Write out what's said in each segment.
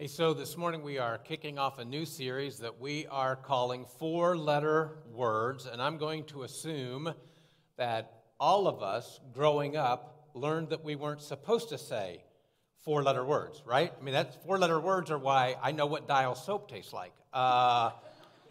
Hey, so this morning we are kicking off a new series that we are calling Four Letter Words, and I'm going to assume that all of us growing up learned that we weren't supposed to say four letter words, right? I mean, that's four letter words are why I know what dial soap tastes like. Uh,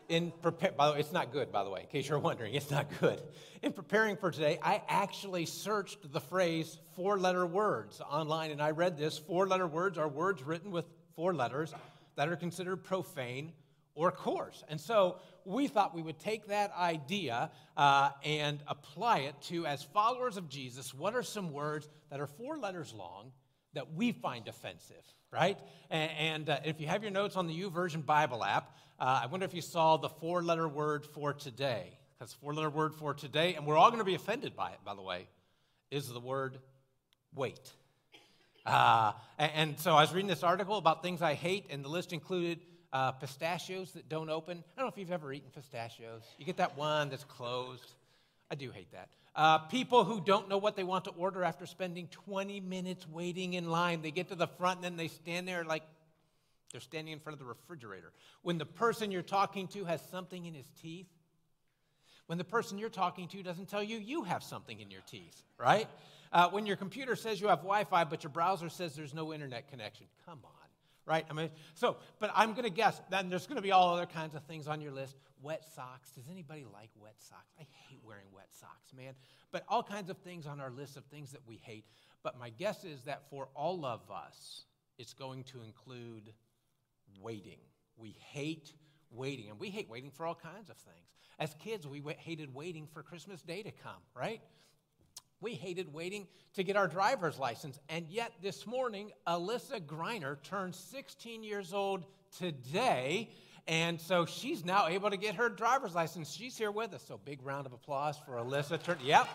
in by the way, it's not good, by the way, in case you're wondering, it's not good. In preparing for today, I actually searched the phrase four letter words online, and I read this. Four letter words are words written with four letters that are considered profane or coarse. And so we thought we would take that idea uh, and apply it to, as followers of Jesus, what are some words that are four letters long that we find offensive, right? And, and uh, if you have your notes on the YouVersion Bible app, uh, I wonder if you saw the four letter word for today. Because four letter word for today, and we're all going to be offended by it, by the way, is the word wait. Uh, and, and, so I was reading this article about things I hate, and the list included uh, pistachios that don't open. I don't know if you've ever eaten pistachios. You get that one that's closed. I do hate that. Uh, people who don't know what they want to order after spending 20 minutes waiting in line. They get to the front and then they stand there like they're standing in front of the refrigerator. When the person you're talking to has something in his teeth, when the person you're talking to doesn't tell you you have something in your teeth, right? Uh, when your computer says you have Wi Fi, but your browser says there's no internet connection. Come on, right? I mean, so, but I'm going to guess, then there's going to be all other kinds of things on your list. Wet socks. Does anybody like wet socks? I hate wearing wet socks, man. But all kinds of things on our list of things that we hate. But my guess is that for all of us, it's going to include waiting. We hate waiting, and we hate waiting for all kinds of things. As kids, we hated waiting for Christmas Day to come, right? We hated waiting to get our driver's license. And yet, this morning, Alyssa Griner turned 16 years old today. And so she's now able to get her driver's license. She's here with us. So, big round of applause for Alyssa. Yep.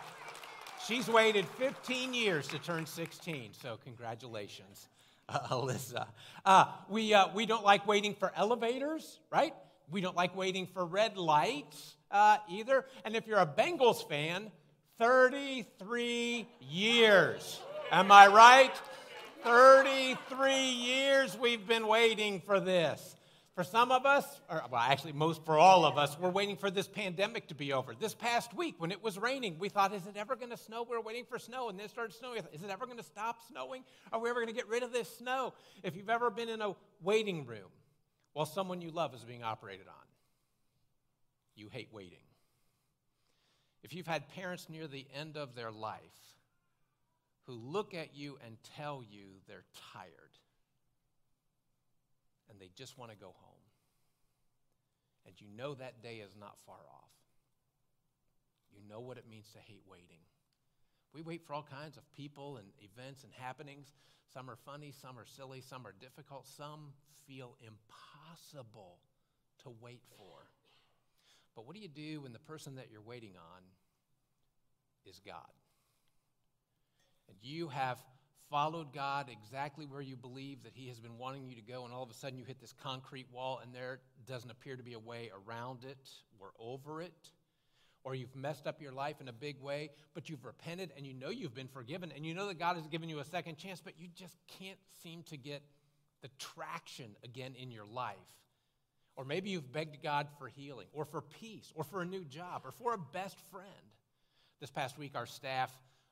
She's waited 15 years to turn 16. So, congratulations uh, Alyssa. Uh, we, uh, we don't like waiting for elevators, right? We don't like waiting for red lights uh, either. And if you're a Bengals fan, 33 years. Am I right? 33 years we've been waiting for this. For some of us, or well, actually, most for all of us, we're waiting for this pandemic to be over. This past week, when it was raining, we thought, is it ever going to snow? We are waiting for snow, and then it started snowing. Is it ever going to stop snowing? Are we ever going to get rid of this snow? If you've ever been in a waiting room while someone you love is being operated on, you hate waiting. If you've had parents near the end of their life who look at you and tell you they're tired, and they just want to go home. And you know that day is not far off. You know what it means to hate waiting. We wait for all kinds of people and events and happenings. Some are funny, some are silly, some are difficult, some feel impossible to wait for. But what do you do when the person that you're waiting on is God? And you have followed God exactly where you believe that He has been wanting you to go, and all of a sudden you hit this concrete wall, and there doesn't appear to be a way around it or over it. Or you've messed up your life in a big way, but you've repented and you know you've been forgiven, and you know that God has given you a second chance, but you just can't seem to get the traction again in your life. Or maybe you've begged God for healing, or for peace, or for a new job, or for a best friend. This past week, our staff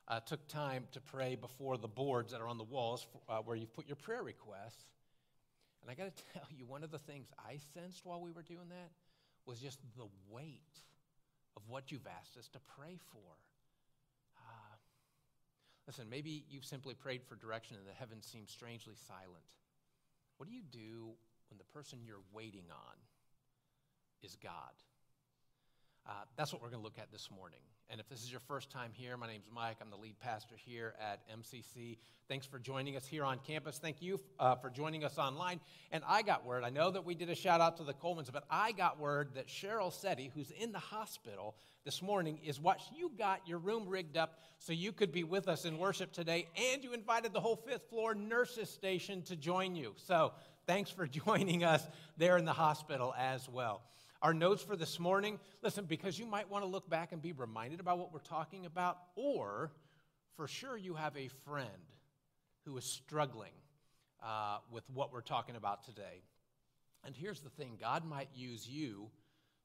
uh, took time to pray before the boards that are on the walls uh, where you've put your prayer requests. And I got to tell you, one of the things I sensed while we were doing that was just the weight of what you've asked us to pray for. Uh, listen, maybe you've simply prayed for direction and the heavens seem strangely silent. What do you do when the person you're waiting on is God? Uh, that's what we're going to look at this morning. And if this is your first time here, my name is Mike. I'm the lead pastor here at MCC. Thanks for joining us here on campus. Thank you uh, for joining us online. And I got word, I know that we did a shout out to the Colemans, but I got word that Cheryl Setti, who's in the hospital this morning, is what you got your room rigged up so you could be with us in worship today. And you invited the whole fifth floor nurses station to join you. So thanks for joining us there in the hospital as well. Our notes for this morning, listen, because you might want to look back and be reminded about what we're talking about, or for sure you have a friend who is struggling uh, with what we're talking about today. And here's the thing God might use you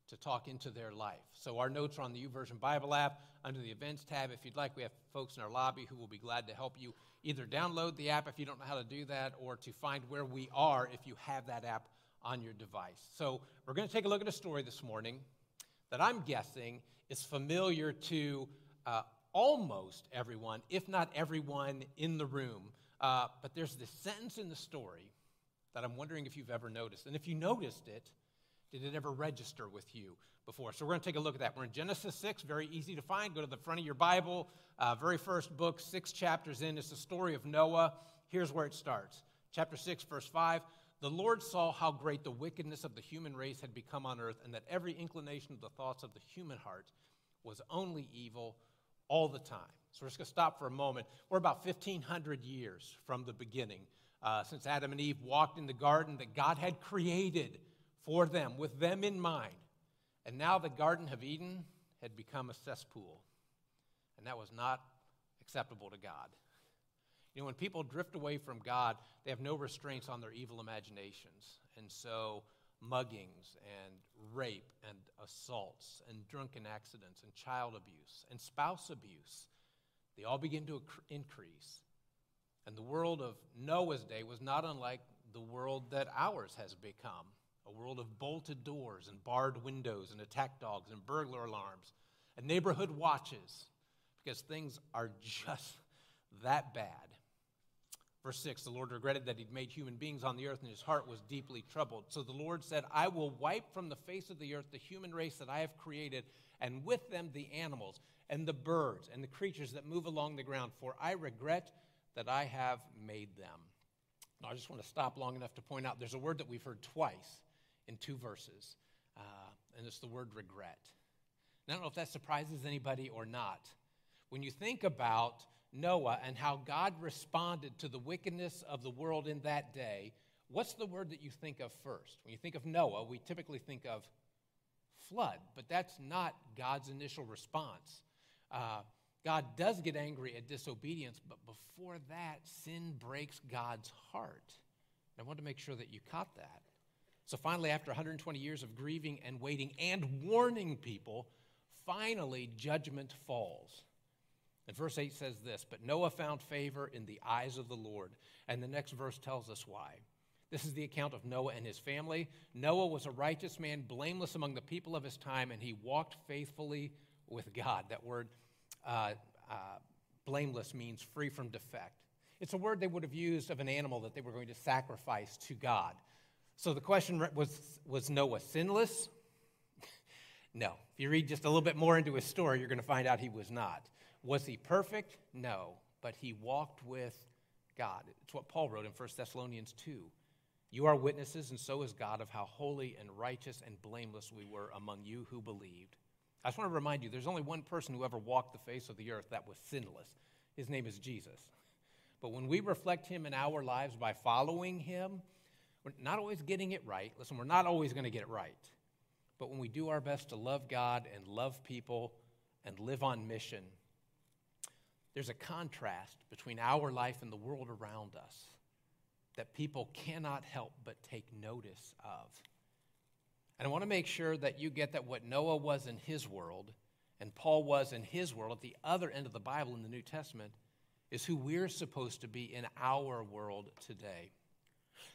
to talk into their life. So our notes are on the YouVersion Bible app under the events tab. If you'd like, we have folks in our lobby who will be glad to help you either download the app if you don't know how to do that or to find where we are if you have that app on your device. So we're going to take a look at a story this morning that I'm guessing is familiar to uh, almost everyone, if not everyone in the room. Uh, but there's this sentence in the story that I'm wondering if you've ever noticed. And if you noticed it, did it ever register with you before? So we're going to take a look at that. We're in Genesis 6, very easy to find. Go to the front of your Bible, uh, very first book, six chapters in. It's the story of Noah. Here's where it starts. Chapter 6, verse 5. The Lord saw how great the wickedness of the human race had become on earth, and that every inclination of the thoughts of the human heart was only evil all the time. So we're just going to stop for a moment. We're about 1,500 years from the beginning, uh, since Adam and Eve walked in the garden that God had created for them, with them in mind. And now the Garden of Eden had become a cesspool. And that was not acceptable to God. You know, when people drift away from God, they have no restraints on their evil imaginations. And so muggings and rape and assaults and drunken accidents and child abuse and spouse abuse, they all begin to increase. And the world of Noah's day was not unlike the world that ours has become a world of bolted doors and barred windows and attack dogs and burglar alarms and neighborhood watches because things are just that bad. Verse 6 The Lord regretted that he'd made human beings on the earth, and his heart was deeply troubled. So the Lord said, I will wipe from the face of the earth the human race that I have created, and with them the animals, and the birds, and the creatures that move along the ground, for I regret that I have made them. Now, I just want to stop long enough to point out there's a word that we've heard twice in two verses, uh, and it's the word regret. Now, I don't know if that surprises anybody or not. When you think about Noah and how God responded to the wickedness of the world in that day, what's the word that you think of first? When you think of Noah, we typically think of flood, but that's not God's initial response. Uh, God does get angry at disobedience, but before that, sin breaks God's heart. And I want to make sure that you caught that. So finally, after 120 years of grieving and waiting and warning people, finally judgment falls. And verse 8 says this But Noah found favor in the eyes of the Lord. And the next verse tells us why. This is the account of Noah and his family. Noah was a righteous man, blameless among the people of his time, and he walked faithfully with God. That word uh, uh, blameless means free from defect. It's a word they would have used of an animal that they were going to sacrifice to God. So the question was Was Noah sinless? no. If you read just a little bit more into his story, you're going to find out he was not. Was he perfect? No, but he walked with God. It's what Paul wrote in 1 Thessalonians 2. You are witnesses, and so is God, of how holy and righteous and blameless we were among you who believed. I just want to remind you there's only one person who ever walked the face of the earth that was sinless. His name is Jesus. But when we reflect him in our lives by following him, we're not always getting it right. Listen, we're not always going to get it right. But when we do our best to love God and love people and live on mission, there's a contrast between our life and the world around us that people cannot help but take notice of. And I want to make sure that you get that what Noah was in his world and Paul was in his world at the other end of the Bible in the New Testament is who we're supposed to be in our world today.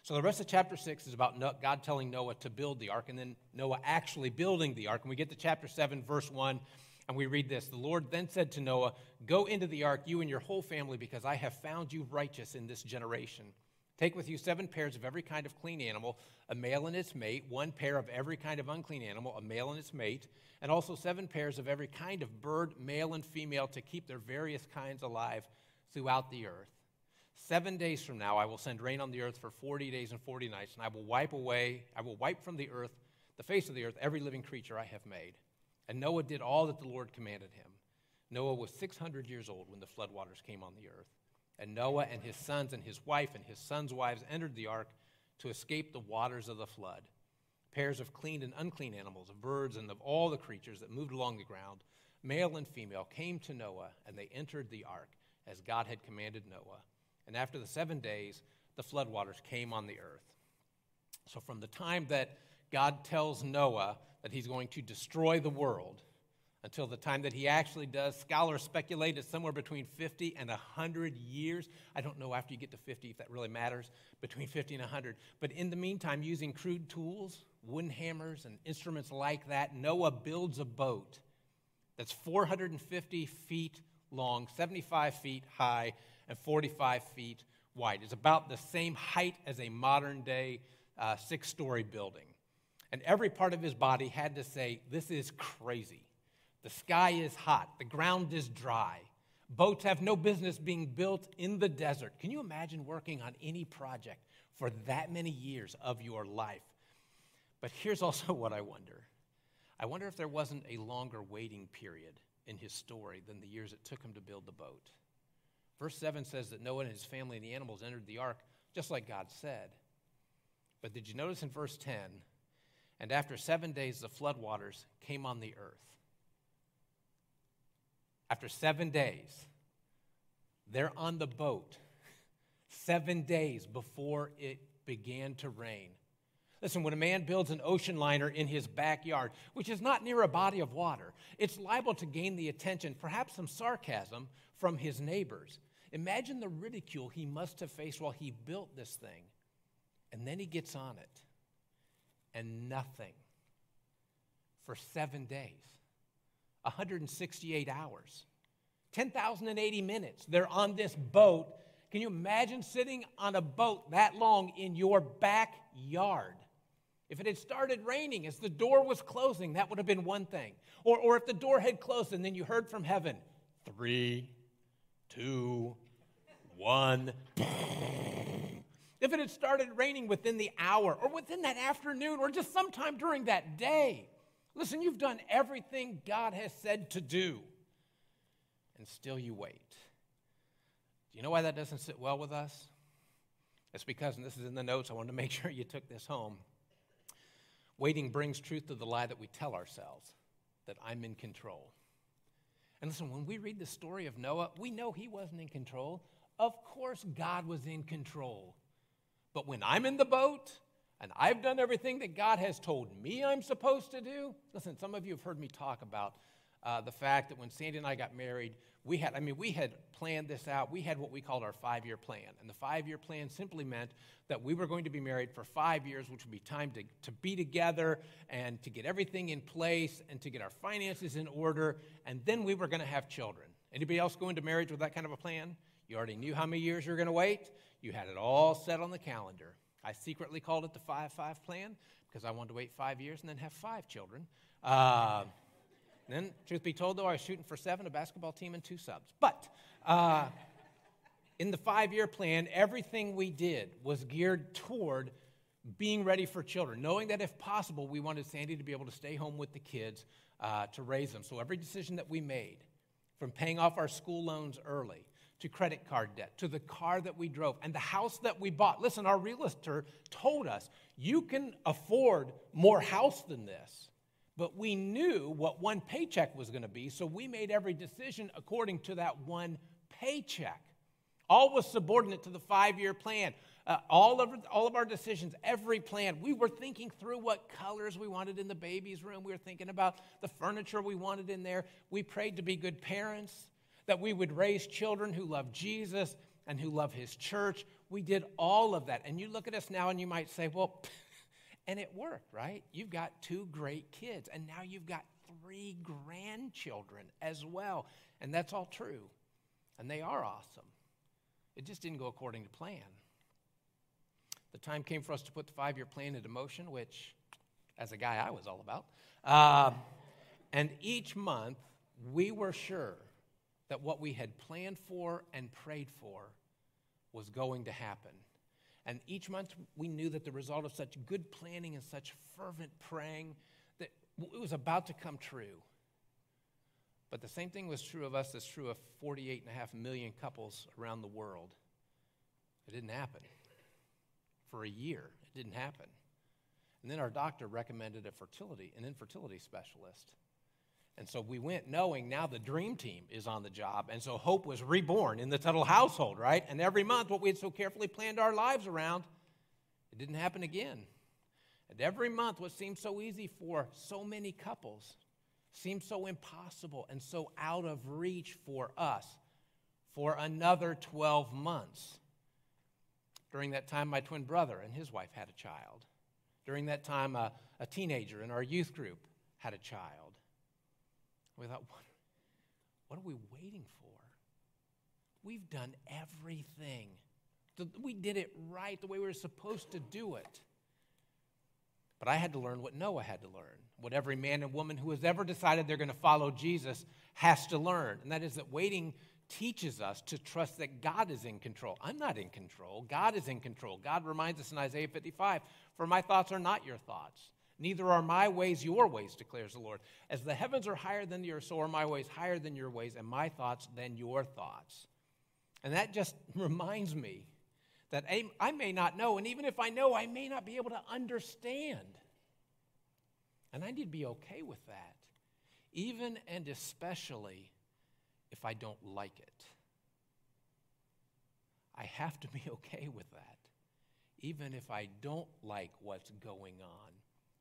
So the rest of chapter 6 is about God telling Noah to build the ark and then Noah actually building the ark. And we get to chapter 7, verse 1, and we read this The Lord then said to Noah, Go into the ark, you and your whole family, because I have found you righteous in this generation. Take with you seven pairs of every kind of clean animal, a male and its mate, one pair of every kind of unclean animal, a male and its mate, and also seven pairs of every kind of bird, male and female, to keep their various kinds alive throughout the earth. Seven days from now, I will send rain on the earth for 40 days and 40 nights, and I will wipe away, I will wipe from the earth, the face of the earth, every living creature I have made. And Noah did all that the Lord commanded him. Noah was 600 years old when the floodwaters came on the earth. And Noah and his sons and his wife and his sons' wives entered the ark to escape the waters of the flood. Pairs of clean and unclean animals, of birds, and of all the creatures that moved along the ground, male and female, came to Noah, and they entered the ark as God had commanded Noah. And after the seven days, the floodwaters came on the earth. So, from the time that God tells Noah that he's going to destroy the world until the time that he actually does, scholars speculate it's somewhere between 50 and 100 years. I don't know after you get to 50 if that really matters, between 50 and 100. But in the meantime, using crude tools, wooden hammers, and instruments like that, Noah builds a boat that's 450 feet long, 75 feet high, and 45 feet wide. It's about the same height as a modern day uh, six story building. And every part of his body had to say, This is crazy. The sky is hot, the ground is dry. Boats have no business being built in the desert. Can you imagine working on any project for that many years of your life? But here's also what I wonder I wonder if there wasn't a longer waiting period in his story than the years it took him to build the boat. Verse 7 says that Noah and his family and the animals entered the ark just like God said. But did you notice in verse 10? And after seven days, the floodwaters came on the earth. After seven days, they're on the boat, seven days before it began to rain. Listen, when a man builds an ocean liner in his backyard, which is not near a body of water, it's liable to gain the attention, perhaps some sarcasm, from his neighbors. Imagine the ridicule he must have faced while he built this thing. And then he gets on it, and nothing for seven days, 168 hours, 10,080 minutes. They're on this boat. Can you imagine sitting on a boat that long in your backyard? If it had started raining as the door was closing, that would have been one thing. Or, or if the door had closed and then you heard from heaven, three, two, one. If it had started raining within the hour or within that afternoon or just sometime during that day, listen, you've done everything God has said to do, and still you wait. Do you know why that doesn't sit well with us? It's because, and this is in the notes, I wanted to make sure you took this home. Waiting brings truth to the lie that we tell ourselves that I'm in control. And listen, when we read the story of Noah, we know he wasn't in control. Of course, God was in control. But when I'm in the boat and I've done everything that God has told me I'm supposed to do, listen, some of you have heard me talk about uh, the fact that when Sandy and I got married, we had, I mean, we had planned this out. We had what we called our five year plan. And the five year plan simply meant that we were going to be married for five years, which would be time to, to be together and to get everything in place and to get our finances in order. And then we were going to have children. Anybody else go into marriage with that kind of a plan? You already knew how many years you were going to wait. You had it all set on the calendar. I secretly called it the 5 5 plan because I wanted to wait five years and then have five children. Uh, then, truth be told, though, I was shooting for seven, a basketball team, and two subs. But uh, in the five year plan, everything we did was geared toward being ready for children, knowing that if possible, we wanted Sandy to be able to stay home with the kids uh, to raise them. So every decision that we made, from paying off our school loans early, to credit card debt, to the car that we drove, and the house that we bought. Listen, our realtor told us, you can afford more house than this. But we knew what one paycheck was going to be, so we made every decision according to that one paycheck. All was subordinate to the five year plan. Uh, all, of, all of our decisions, every plan, we were thinking through what colors we wanted in the baby's room. We were thinking about the furniture we wanted in there. We prayed to be good parents, that we would raise children who love Jesus and who love his church. We did all of that. And you look at us now and you might say, well, and it worked, right? You've got two great kids, and now you've got three grandchildren as well. And that's all true. And they are awesome. It just didn't go according to plan. The time came for us to put the five year plan into motion, which, as a guy, I was all about. Uh, and each month, we were sure that what we had planned for and prayed for was going to happen. And each month we knew that the result of such good planning and such fervent praying that it was about to come true. But the same thing was true of us that's true of 48.5 million couples around the world. It didn't happen. For a year, it didn't happen. And then our doctor recommended a fertility, an infertility specialist. And so we went knowing now the dream team is on the job. And so hope was reborn in the Tuttle household, right? And every month, what we had so carefully planned our lives around, it didn't happen again. And every month, what seemed so easy for so many couples seemed so impossible and so out of reach for us for another 12 months. During that time, my twin brother and his wife had a child. During that time, a, a teenager in our youth group had a child. We thought, what, what are we waiting for? We've done everything. We did it right the way we were supposed to do it. But I had to learn what Noah had to learn, what every man and woman who has ever decided they're going to follow Jesus has to learn. And that is that waiting teaches us to trust that God is in control. I'm not in control. God is in control. God reminds us in Isaiah 55 For my thoughts are not your thoughts, neither are my ways your ways, declares the Lord. As the heavens are higher than the earth, so are my ways higher than your ways, and my thoughts than your thoughts. And that just reminds me that I may not know, and even if I know, I may not be able to understand. And I need to be okay with that, even and especially if I don't like it. I have to be okay with that, even if I don't like what's going on.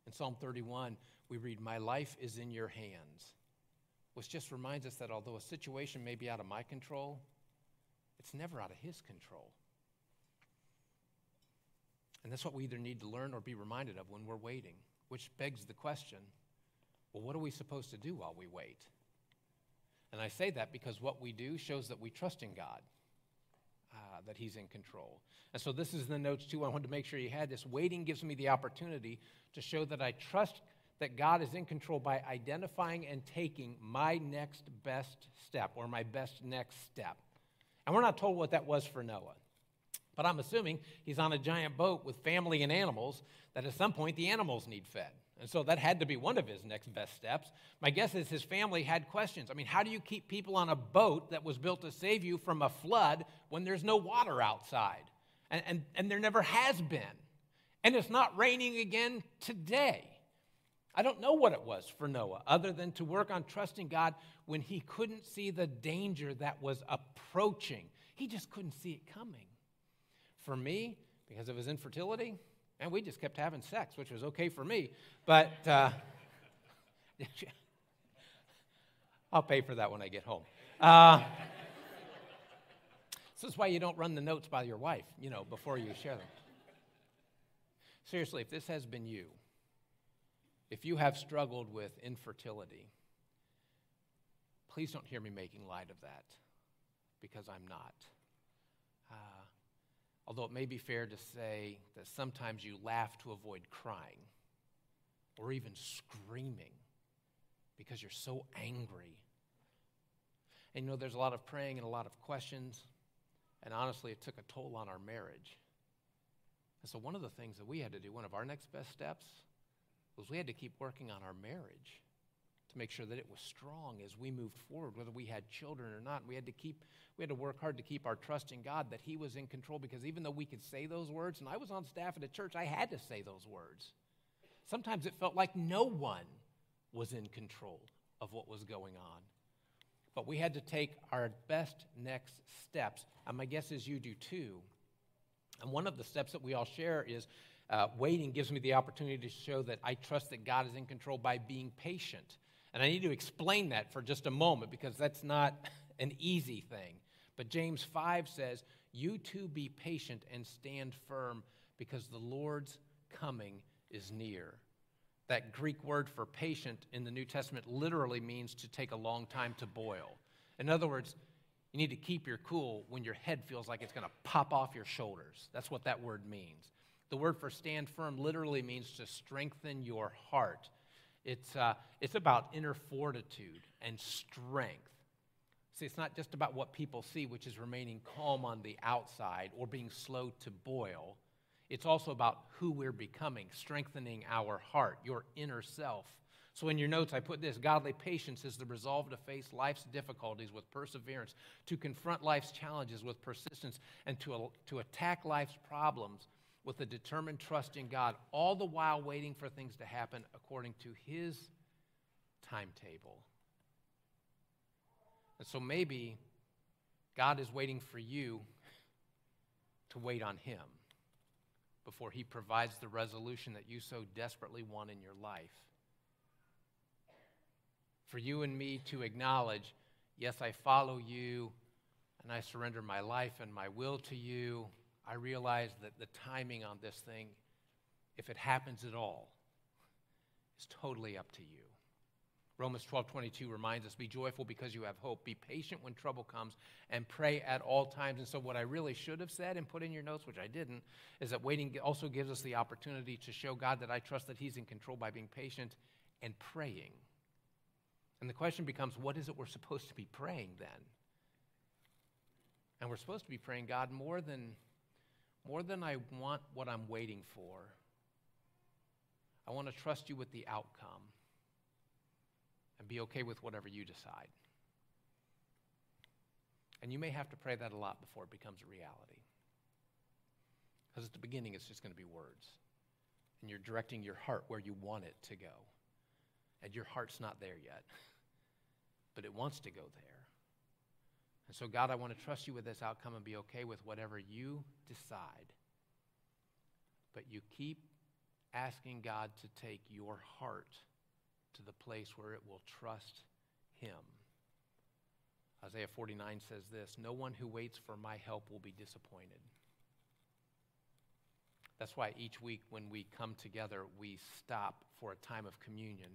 In Psalm 31, we read, My life is in your hands, which just reminds us that although a situation may be out of my control, it's never out of his control. And that's what we either need to learn or be reminded of when we're waiting, which begs the question well, what are we supposed to do while we wait? And I say that because what we do shows that we trust in God, uh, that He's in control. And so this is the notes too. I wanted to make sure you had this. Waiting gives me the opportunity to show that I trust that God is in control by identifying and taking my next best step or my best next step. And we're not told what that was for Noah. But I'm assuming he's on a giant boat with family and animals, that at some point the animals need fed. And so that had to be one of his next best steps. My guess is his family had questions. I mean, how do you keep people on a boat that was built to save you from a flood when there's no water outside? And, and, and there never has been. And it's not raining again today. I don't know what it was for Noah, other than to work on trusting God when he couldn't see the danger that was approaching. He just couldn't see it coming. For me, because of his infertility, and we just kept having sex, which was okay for me. But uh, I'll pay for that when I get home. Uh, this is why you don't run the notes by your wife, you know, before you share them. Seriously, if this has been you, if you have struggled with infertility, please don't hear me making light of that because I'm not. Uh, although it may be fair to say that sometimes you laugh to avoid crying or even screaming because you're so angry. And you know, there's a lot of praying and a lot of questions, and honestly, it took a toll on our marriage. And so, one of the things that we had to do, one of our next best steps, was we had to keep working on our marriage to make sure that it was strong as we moved forward, whether we had children or not. We had to keep, we had to work hard to keep our trust in God that He was in control because even though we could say those words, and I was on staff at a church, I had to say those words. Sometimes it felt like no one was in control of what was going on. But we had to take our best next steps. And my guess is you do too. And one of the steps that we all share is uh, waiting gives me the opportunity to show that I trust that God is in control by being patient. And I need to explain that for just a moment because that's not an easy thing. But James 5 says, You too be patient and stand firm because the Lord's coming is near. That Greek word for patient in the New Testament literally means to take a long time to boil. In other words, you need to keep your cool when your head feels like it's going to pop off your shoulders. That's what that word means. The word for stand firm literally means to strengthen your heart it's, uh, it's about inner fortitude and strength. See, it's not just about what people see, which is remaining calm on the outside or being slow to boil. It's also about who we're becoming, strengthening our heart, your inner self. So, in your notes, I put this godly patience is the resolve to face life's difficulties with perseverance, to confront life's challenges with persistence, and to, to attack life's problems with a determined trust in God, all the while waiting for things to happen according to His timetable. And so maybe God is waiting for you to wait on Him before He provides the resolution that you so desperately want in your life. For you and me to acknowledge, yes, I follow you and I surrender my life and my will to you. I realize that the timing on this thing, if it happens at all, is totally up to you. Romans 12, 22 reminds us, be joyful because you have hope. Be patient when trouble comes and pray at all times. And so what I really should have said and put in your notes, which I didn't, is that waiting also gives us the opportunity to show God that I trust that he's in control by being patient and praying. And the question becomes, what is it we're supposed to be praying then? And we're supposed to be praying, God, more than, more than I want what I'm waiting for, I want to trust you with the outcome be okay with whatever you decide. And you may have to pray that a lot before it becomes a reality. Because at the beginning, it's just going to be words. And you're directing your heart where you want it to go. And your heart's not there yet, but it wants to go there. And so, God, I want to trust you with this outcome and be okay with whatever you decide. But you keep asking God to take your heart to the place where it will trust him. Isaiah 49 says this No one who waits for my help will be disappointed. That's why each week when we come together, we stop for a time of communion.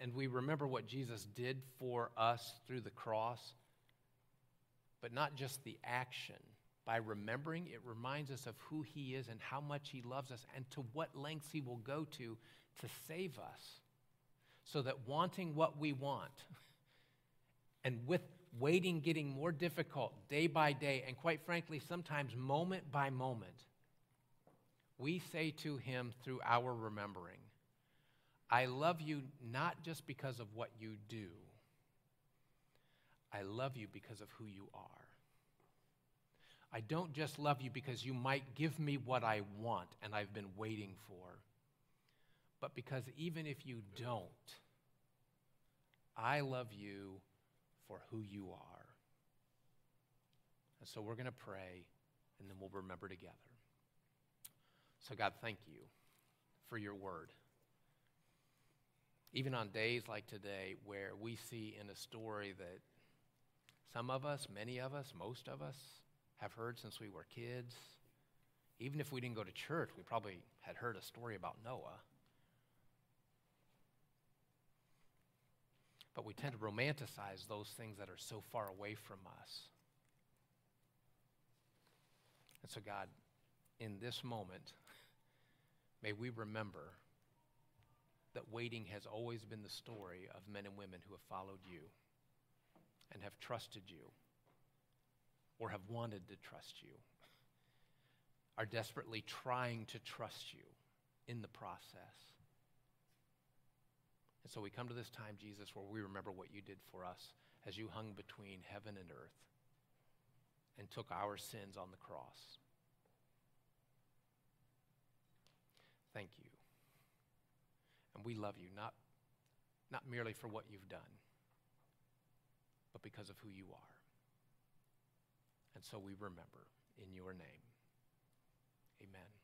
And we remember what Jesus did for us through the cross, but not just the action. By remembering, it reminds us of who he is and how much he loves us and to what lengths he will go to to save us so that wanting what we want and with waiting getting more difficult day by day, and quite frankly, sometimes moment by moment, we say to him through our remembering, I love you not just because of what you do, I love you because of who you are. I don't just love you because you might give me what I want and I've been waiting for but because even if you don't, I love you for who you are. And so we're going to pray, and then we'll remember together. So, God, thank you for your word. Even on days like today, where we see in a story that some of us, many of us, most of us have heard since we were kids, even if we didn't go to church, we probably had heard a story about Noah. But we tend to romanticize those things that are so far away from us. And so, God, in this moment, may we remember that waiting has always been the story of men and women who have followed you and have trusted you or have wanted to trust you, are desperately trying to trust you in the process. And so we come to this time, Jesus, where we remember what you did for us as you hung between heaven and earth and took our sins on the cross. Thank you. And we love you, not, not merely for what you've done, but because of who you are. And so we remember in your name. Amen.